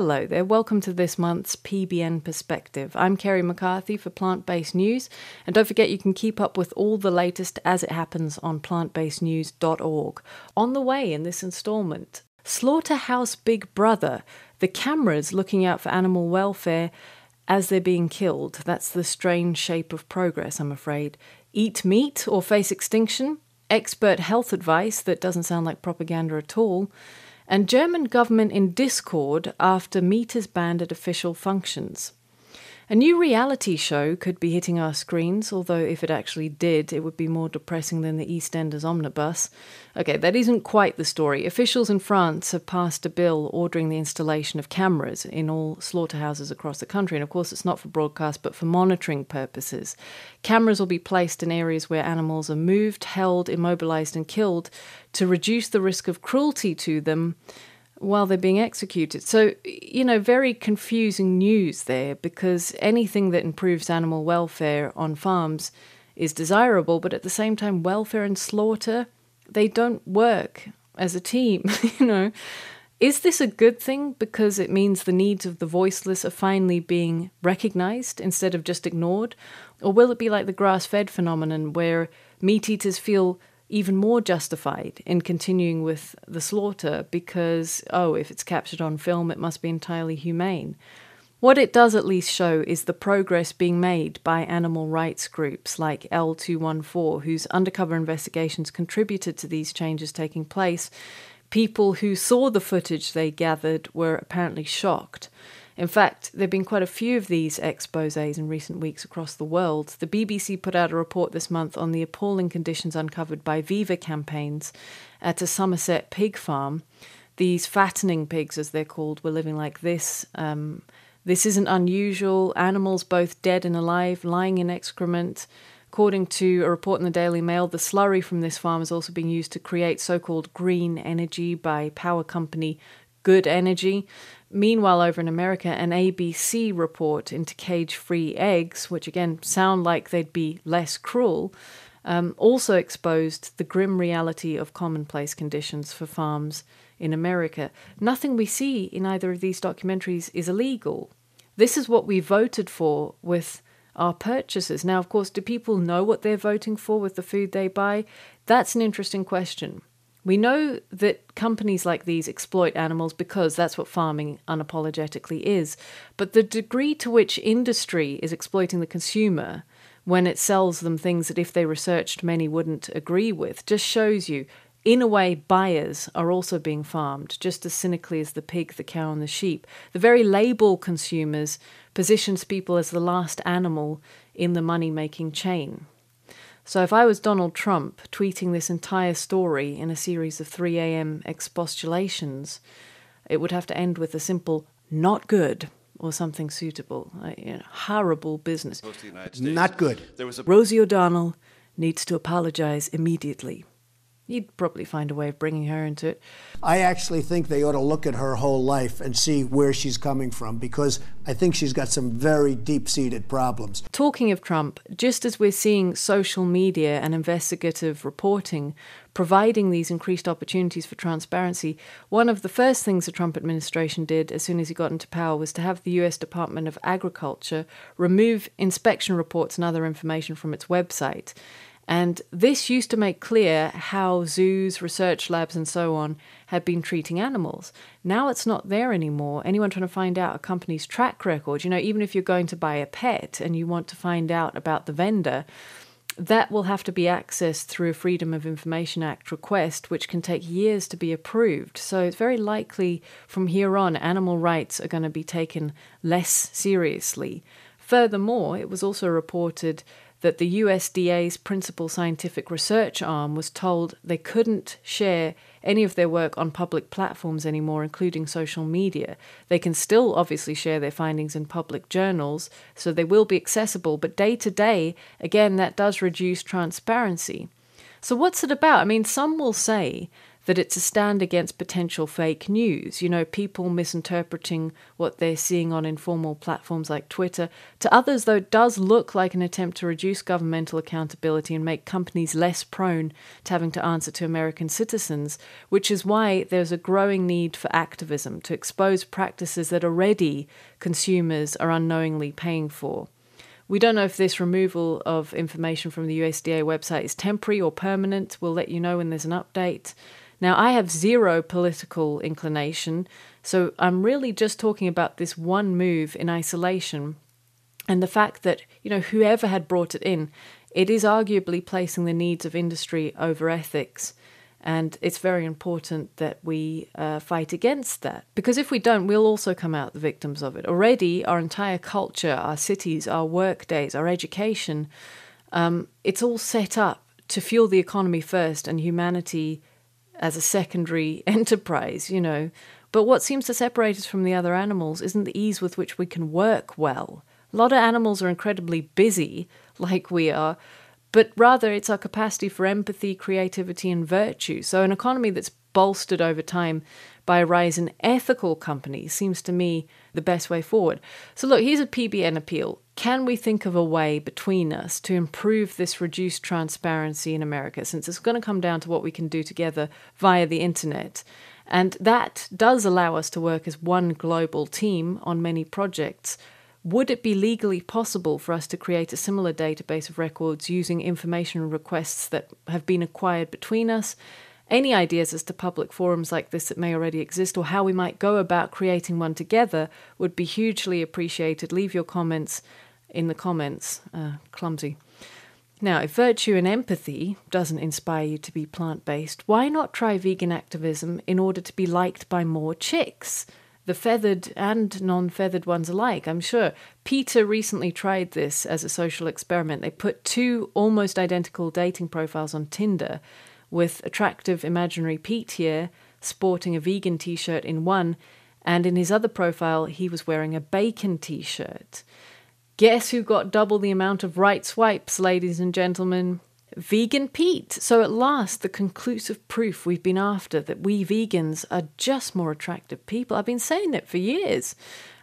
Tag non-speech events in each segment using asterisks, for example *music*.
Hello there, welcome to this month's PBN Perspective. I'm Kerry McCarpet for Plant Based News, and don't forget you can keep up with all the latest as it happens on plantbasednews.org. On the way in this instalment, Slaughterhouse Big Brother, the cameras looking out for animal welfare as they're being killed. That's the strange shape of progress, I'm afraid. Eat meat or face extinction? Expert health advice that doesn't sound like propaganda at all. And German government in discord after meat is banned at official functions. A new reality show could be hitting our screens, although if it actually did, it would be more depressing than the EastEnders omnibus. Okay, that isn't quite the story. Officials in France have passed a bill ordering the installation of cameras in all slaughterhouses across the country, and of course, it's not for broadcast but for monitoring purposes. Cameras will be placed in areas where animals are moved, held, immobilized, and killed to reduce the risk of cruelty to them while they're being executed. So, you know, very confusing news there because anything that improves animal welfare on farms is desirable, but at the same time, welfare and slaughter, they don't work as a team, *laughs* you know. Is this a good thing because it means the needs of the voiceless are finally being recognized instead of just ignored? Or will it be like the grass fed phenomenon where meat eaters feel even more justified in continuing with the slaughter because, oh, if it's captured on film, it must be entirely humane. What it does at least show is the progress being made by animal rights groups like L214, whose undercover investigations contributed to these changes taking place. People who saw the footage they gathered were apparently shocked. In fact, there have been quite a few of these exposes in recent weeks across the world. The BBC put out a report this month on the appalling conditions uncovered by Viva campaigns at a Somerset pig farm. These fattening pigs, as they're called, were living like this. Um, this isn't unusual. Animals, both dead and alive, lying in excrement. According to a report in the Daily Mail, the slurry from this farm is also being used to create so called green energy by power company Good Energy. Meanwhile, over in America, an ABC report into cage free eggs, which again sound like they'd be less cruel, um, also exposed the grim reality of commonplace conditions for farms in America. Nothing we see in either of these documentaries is illegal. This is what we voted for with our purchases. Now, of course, do people know what they're voting for with the food they buy? That's an interesting question. We know that companies like these exploit animals because that's what farming unapologetically is. But the degree to which industry is exploiting the consumer when it sells them things that, if they researched, many wouldn't agree with just shows you, in a way, buyers are also being farmed just as cynically as the pig, the cow, and the sheep. The very label consumers positions people as the last animal in the money making chain. So if I was Donald Trump tweeting this entire story in a series of 3 a.m. expostulations, it would have to end with a simple not good or something suitable. you know, horrible business. Not good. Rosie O'Donnell needs to apologize immediately. You'd probably find a way of bringing her into it. I actually think they ought to look at her whole life and see where she's coming from because I think she's got some very deep seated problems. Talking of Trump, just as we're seeing social media and investigative reporting providing these increased opportunities for transparency, one of the first things the Trump administration did as soon as he got into power was to have the US Department of Agriculture remove inspection reports and other information from its website. And this used to make clear how zoos, research labs, and so on had been treating animals. Now it's not there anymore. Anyone trying to find out a company's track record, you know, even if you're going to buy a pet and you want to find out about the vendor, that will have to be accessed through a Freedom of Information Act request, which can take years to be approved. So it's very likely from here on, animal rights are going to be taken less seriously. Furthermore, it was also reported that the USDA's principal scientific research arm was told they couldn't share any of their work on public platforms anymore, including social media. They can still obviously share their findings in public journals, so they will be accessible, but day to day, again, that does reduce transparency. So, what's it about? I mean, some will say that it's a stand against potential fake news. You know, people misinterpreting what they're seeing on informal platforms like Twitter. To others, though, it does look like an attempt to reduce governmental accountability and make companies less prone to having to answer to American citizens, which is why there's a growing need for activism to expose practices that already consumers are unknowingly paying for. We don't know if this removal of information from the USDA website is temporary or permanent. We'll let you know when there's an update. Now, I have zero political inclination, so I'm really just talking about this one move in isolation and the fact that, you know, whoever had brought it in, it is arguably placing the needs of industry over ethics. And it's very important that we uh, fight against that. Because if we don't, we'll also come out the victims of it. Already, our entire culture, our cities, our work days, our education, um, it's all set up to fuel the economy first and humanity as a secondary *laughs* enterprise, you know. But what seems to separate us from the other animals isn't the ease with which we can work well. A lot of animals are incredibly busy, like we are, but rather it's our capacity for empathy, creativity, and virtue. So, an economy that's bolstered over time by a rise in ethical companies seems to me the best way forward. So, look, here's a PBN appeal. Can we think of a way between us to improve this reduced transparency in America, since it's going to come down to what we can do together via the internet? And that does allow us to work as one global team on many projects. Would it be legally possible for us to create a similar database of records using information requests that have been acquired between us? Any ideas as to public forums like this that may already exist or how we might go about creating one together would be hugely appreciated. Leave your comments in the comments. Uh, clumsy. Now, if virtue and empathy doesn't inspire you to be plant based, why not try vegan activism in order to be liked by more chicks? The feathered and non feathered ones alike, I'm sure. PETA recently tried this as a social experiment. They put two almost identical dating profiles on Tinder with attractive imaginary Pete here sporting a vegan t shirt in one, and in his other profile, he was wearing a bacon t shirt. Guess who got double the amount of right swipes, ladies and gentlemen? Vegan Pete. So, at last, the conclusive proof we've been after that we vegans are just more attractive people. I've been saying it for years.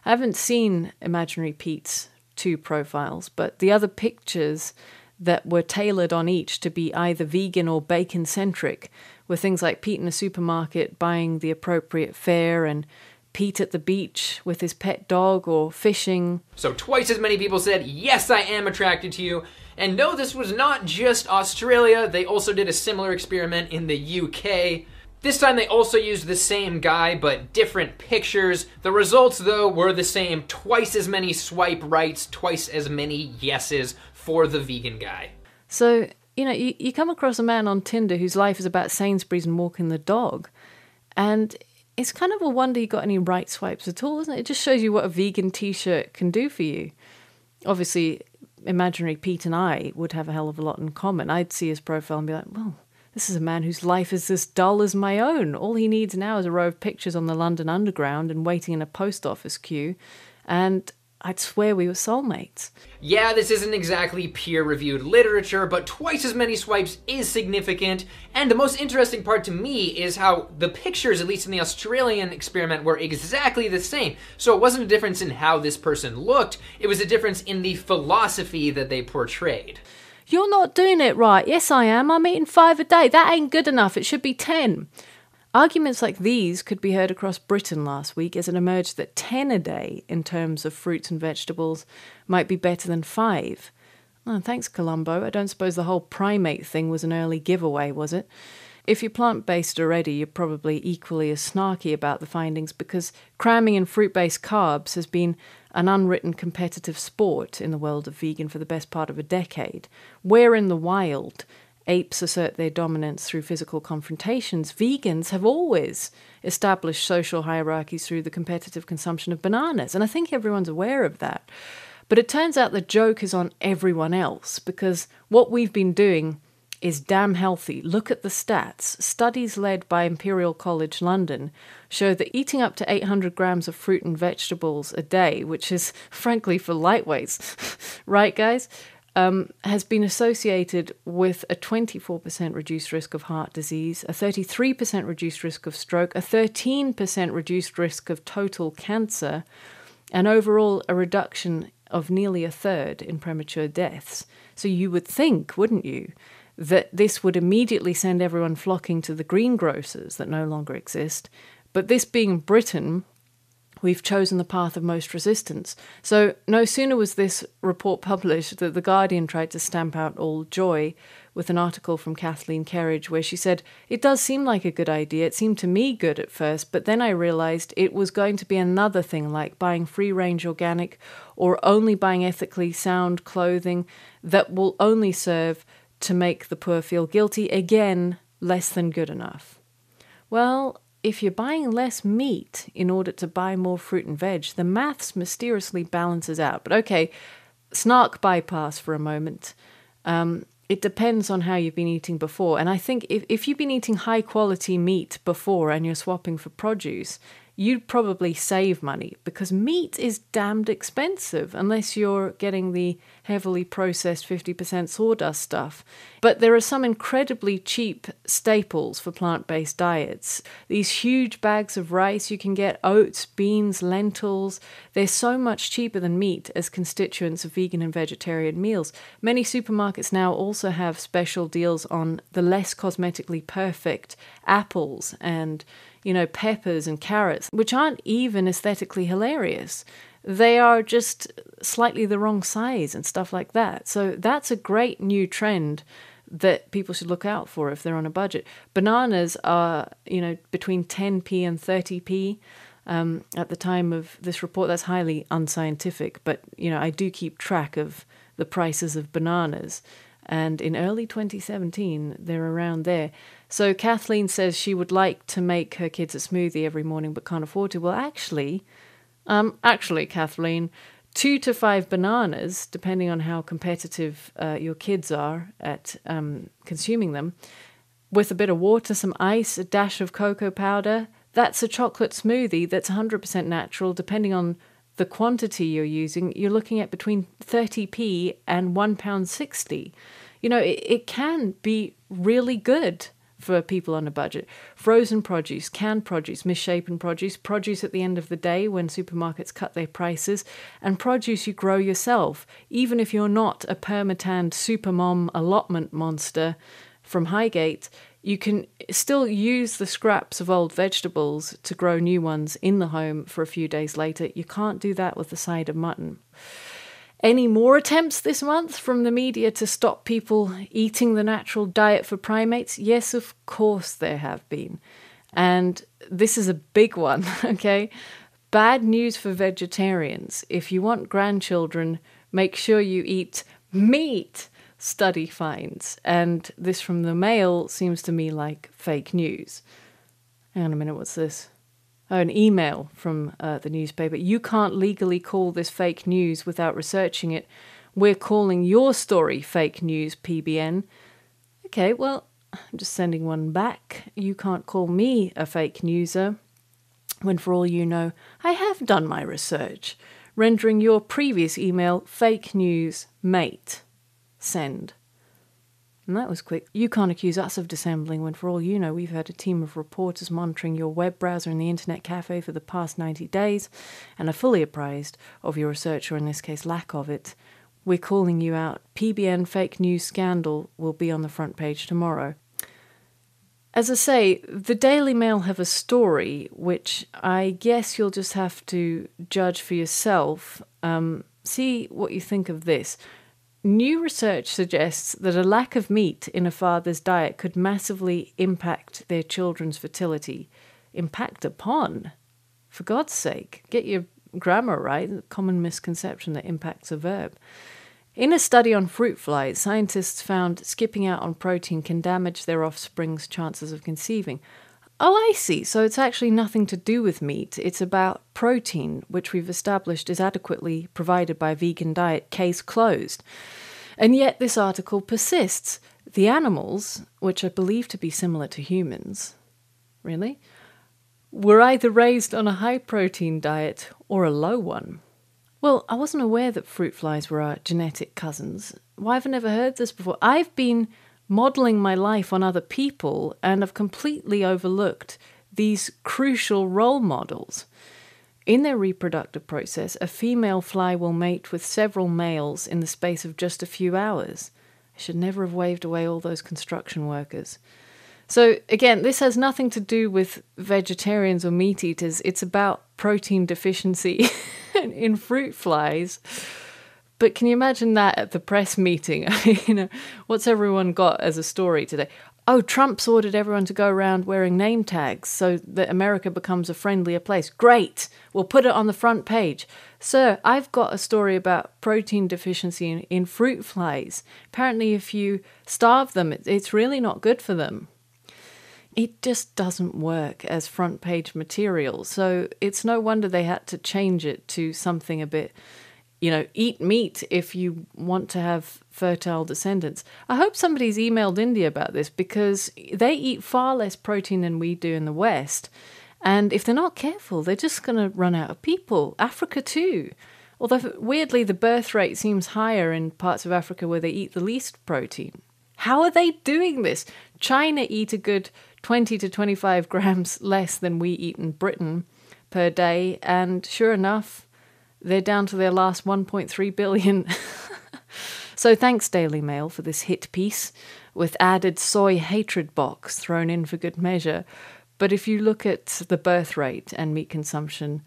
I haven't seen Imaginary Pete's two profiles, but the other pictures that were tailored on each to be either vegan or bacon centric were things like Pete in a supermarket buying the appropriate fare and Pete at the beach with his pet dog or fishing. So, twice as many people said, Yes, I am attracted to you. And no, this was not just Australia, they also did a similar experiment in the UK. This time they also used the same guy, but different pictures. The results, though, were the same twice as many swipe rights, twice as many yeses for the vegan guy. So, you know, you, you come across a man on Tinder whose life is about Sainsbury's and walking the dog, and it's kind of a wonder he got any right swipes at all, isn't it? It just shows you what a vegan t shirt can do for you. Obviously, imaginary Pete and I would have a hell of a lot in common. I'd see his profile and be like, well, this is a man whose life is as dull as my own. All he needs now is a row of pictures on the London Underground and waiting in a post office queue, and I'd swear we were soulmates. Yeah, this isn't exactly peer reviewed literature, but twice as many swipes is significant. And the most interesting part to me is how the pictures, at least in the Australian experiment, were exactly the same. So it wasn't a difference in how this person looked, it was a difference in the philosophy that they portrayed. You're not doing it right. Yes, I am. I'm eating five a day. That ain't good enough. It should be ten. Arguments like these could be heard across Britain last week as it emerged that 10 a day in terms of fruits and vegetables might be better than 5. Oh, thanks, Columbo. I don't suppose the whole primate thing was an early giveaway, was it? If you're plant based already, you're probably equally as snarky about the findings because cramming in fruit based carbs has been an unwritten competitive sport in the world of vegan for the best part of a decade. Where in the wild apes assert their dominance through physical confrontations, vegans have always established social hierarchies through the competitive consumption of bananas. And I think everyone's aware of that. But it turns out the joke is on everyone else because what we've been doing is damn healthy. Look at the stats. Studies led by Imperial College London show that eating up to 800 grams of fruit and vegetables a day, which is *laughs* frankly for lightweights, *laughs* right, guys? Um, has been associated with a 24% reduced risk of heart disease, a 33% reduced risk of stroke, a 13% reduced risk of total cancer, and overall a reduction of nearly a third in premature deaths. So you would think, wouldn't you, that this would immediately send everyone flocking to the greengrocers that no longer exist. But this being Britain, we've chosen the path of most resistance. So no sooner was this report published that The Guardian tried to stamp out all joy with an article from Kathleen Kerridge where she said, It does seem like a good idea. It seemed to me good at first, but then I realized it was going to be another thing like buying free range organic or only buying ethically sound clothing that will only serve to make the poor feel guilty. Again, less than good enough. Well, if you're buying less meat in order to buy more fruit and veg, the maths mysteriously balances out. But okay, snark bypass for a moment. Um, it depends on how you've been eating before. And I think if, if you've been eating high quality meat before and you're swapping for produce, you'd probably save money because meat is damned expensive unless you're getting the heavily processed 50% sawdust stuff. But there are some incredibly cheap staples for plant based diets. These huge bags of rice you can get, oats, beans, lentils, they're so much cheaper than meat as constituents of vegan and vegetarian meals. Many supermarkets now also have special deals on the less cosmetically perfect apples and you know, peppers and carrots, which aren't even aesthetically hilarious. They are just slightly the wrong size and stuff like that. So that's a great new trend that people should look out for if they're on a budget. Bananas are, you know, between 10p and 30p. Um, at the time of this report, that's highly unscientific, but you know, I do keep track of the prices of bananas. And in early 2017, they're around there. So Kathleen says she would like to make her kids a smoothie every morning but can't afford to. Well, actually, um, actually, Kathleen, two to five bananas, depending on how competitive uh, your kids are at um, consuming them, with a bit of water, some ice, a dash of cocoa powder. That's a chocolate smoothie that's 100% natural, depending on the quantity you're using. You're looking at between 30p and £1.60. You know, it, it can be really good for people on a budget. Frozen produce, canned produce, misshapen produce, produce at the end of the day when supermarkets cut their prices, and produce you grow yourself, even if you're not a permatanned supermom allotment monster from Highgate. You can still use the scraps of old vegetables to grow new ones in the home for a few days later. You can't do that with the side of mutton. Any more attempts this month from the media to stop people eating the natural diet for primates? Yes, of course there have been. And this is a big one, *laughs* okay? Bad news for vegetarians. If you want grandchildren, make sure you eat meat, study finds. And this from the Mail seems to me like fake news. Hang on a minute, what's this? An email from uh, the newspaper. You can't legally call this fake news without researching it. We're calling your story fake news, PBN. Okay, well, I'm just sending one back. You can't call me a fake newser when, for all you know, I have done my research, rendering your previous email fake news, mate. Send. And that was quick. You can't accuse us of dissembling when, for all you know, we've had a team of reporters monitoring your web browser and the internet cafe for the past 90 days and are fully apprised of your research, or in this case, lack of it. We're calling you out. PBN fake news scandal will be on the front page tomorrow. As I say, the Daily Mail have a story which I guess you'll just have to judge for yourself. Um, see what you think of this. New research suggests that a lack of meat in a father's diet could massively impact their children's fertility. Impact upon? For God's sake, get your grammar right, common misconception that impacts a verb. In a study on fruit flies, scientists found skipping out on protein can damage their offspring's chances of conceiving. Oh, I see. So it's actually nothing to do with meat. It's about protein, which we've established is adequately provided by a vegan diet. Case closed. And yet this article persists. The animals, which are believed to be similar to humans, really, were either raised on a high protein diet or a low one. Well, I wasn't aware that fruit flies were our genetic cousins. Why have I never heard this before? I've been modeling my life on other people and have completely overlooked these crucial role models. In their reproductive process, a female fly will mate with several males in the space of just a few hours. I should never have waved away all those construction workers. So, again, this has nothing to do with vegetarians or meat eaters. It's about protein deficiency *laughs* in fruit flies. But can you imagine that at the press meeting? *laughs* you know, what's everyone got as a story today? Oh, Trump's ordered everyone to go around wearing name tags so that America becomes a friendlier place. Great! We'll put it on the front page. Sir, I've got a story about protein deficiency in, in fruit flies. Apparently, if you starve them, it, it's really not good for them. It just doesn't work as front page material, so it's no wonder they had to change it to something a bit you know, eat meat if you want to have fertile descendants. I hope somebody's emailed India about this because they eat far less protein than we do in the West. And if they're not careful, they're just going to run out of people. Africa, too. Although, weirdly, the birth rate seems higher in parts of Africa where they eat the least protein. How are they doing this? China eat a good 20 to 25 *laughs* grams less than we eat in Britain per day, and sure enough, they're down to their last 1.3 billion. *laughs* so thanks, Daily Mail, for this hit piece with added soy hatred box thrown in for good measure. But if you look at the birth rate and meat consumption,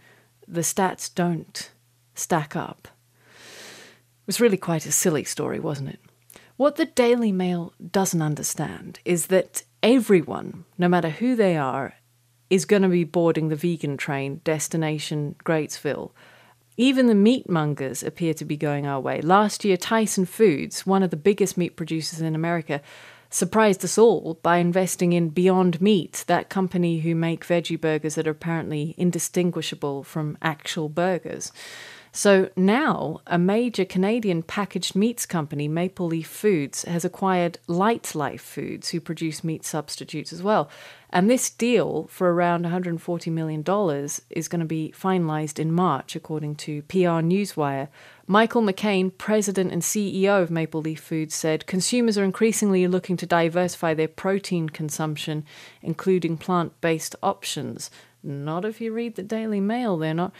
the stats don't stack up. It was really quite a silly story, wasn't it? What the Daily Mail doesn't understand is that everyone, no matter who they are, is going to be boarding the vegan train destination Greatsville even the meatmongers appear to be going our way. Last year, Tyson Foods, one of the biggest meat producers in America, surprised us all by investing in Beyond Meat, that company who make veggie burgers that are apparently indistinguishable from actual burgers. So now, a major Canadian packaged meats company, Maple Leaf Foods, has acquired Lightlife Foods, who produce meat substitutes as well. And this deal for around $140 million is going to be finalized in March, according to PR Newswire. Michael McCain, president and CEO of Maple Leaf Foods, said consumers are increasingly looking to diversify their protein consumption, including plant based options. Not if you read the Daily Mail, they're not.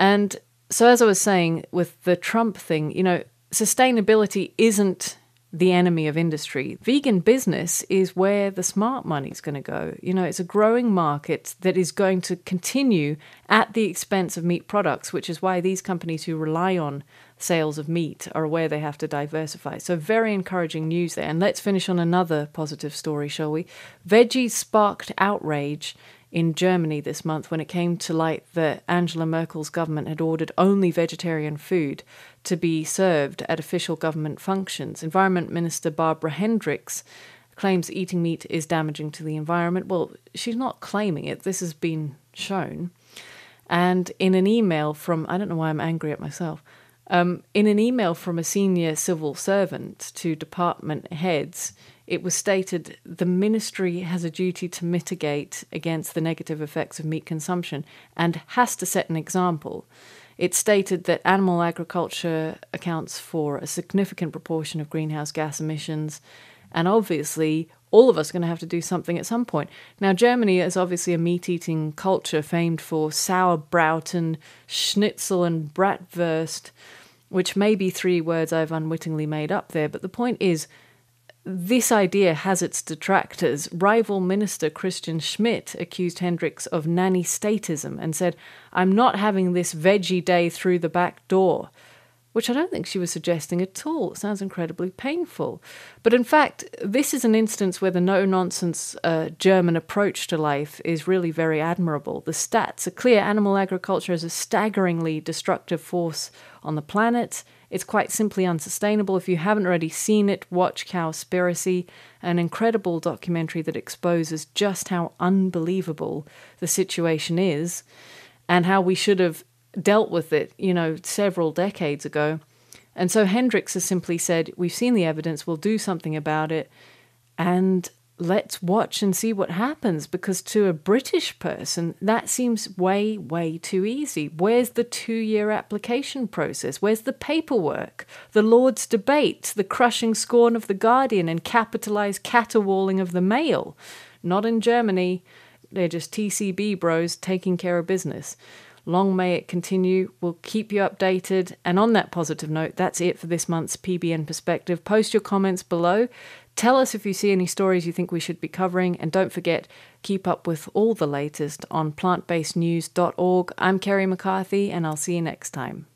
And so as I was saying with the Trump thing, you know, sustainability isn't the enemy of industry. Vegan business is where the smart money is going to go. You know, it's a growing market that is going to continue at the expense of meat products, which is why these companies who rely on sales of meat are aware they have to diversify. So, very encouraging news there. And let's finish on another positive story, shall we? Veggies sparked outrage in Germany this month when it came to light that Angela Merkel's government had ordered only vegetarian food to be served at official government functions. Environment Minister Barbara Hendricks claims eating meat is damaging to the environment. Well, she's not claiming it, this has been shown. And in an email from, I don't know why I'm angry at myself, um, in an email from a senior civil servant to department heads, it was stated the ministry has a duty to mitigate against the negative effects of meat consumption and has to set an example. It stated that animal agriculture accounts for a significant proportion of greenhouse gas emissions, and obviously, all of us are going to have to do something at some point. Now, Germany is obviously a meat eating culture famed for sauerbraten, schnitzel, and bratwurst, which may be three words I've unwittingly made up there, but the point is this idea has its detractors. Rival minister Christian Schmidt accused Hendricks of nanny statism and said, I'm not having this veggie day through the back door, which I don't think she was suggesting at all. It sounds incredibly painful. But in fact, this is an instance where the no nonsense uh, German approach to life is really very admirable. The stats are clear animal agriculture is a staggeringly destructive force on the planet it's quite simply unsustainable. If you haven't already seen it, watch Cowspiracy, an incredible documentary that exposes just how unbelievable the situation is and how we should have dealt with it, you know, several decades ago. And so Hendricks has simply said, We've seen the evidence, we'll do something about it. And let's watch and see what happens because to a British person, that seems way, way too easy. Where's the two year application process? Where's the paperwork? The Lord's debate, the crushing scorn of The Guardian, and capitalized caterwauling of the Mail? Not in Germany. They're just TCB bros taking care of business. Long may it continue. We'll keep you updated. And on that positive note, that's it for this month's PBN Perspective. Post your comments below. Tell us if you see any stories you think we should be covering, and don't forget, keep up with all the latest on plantbasednews.org. I'm Kerry McCarpet, and I'll see you next time.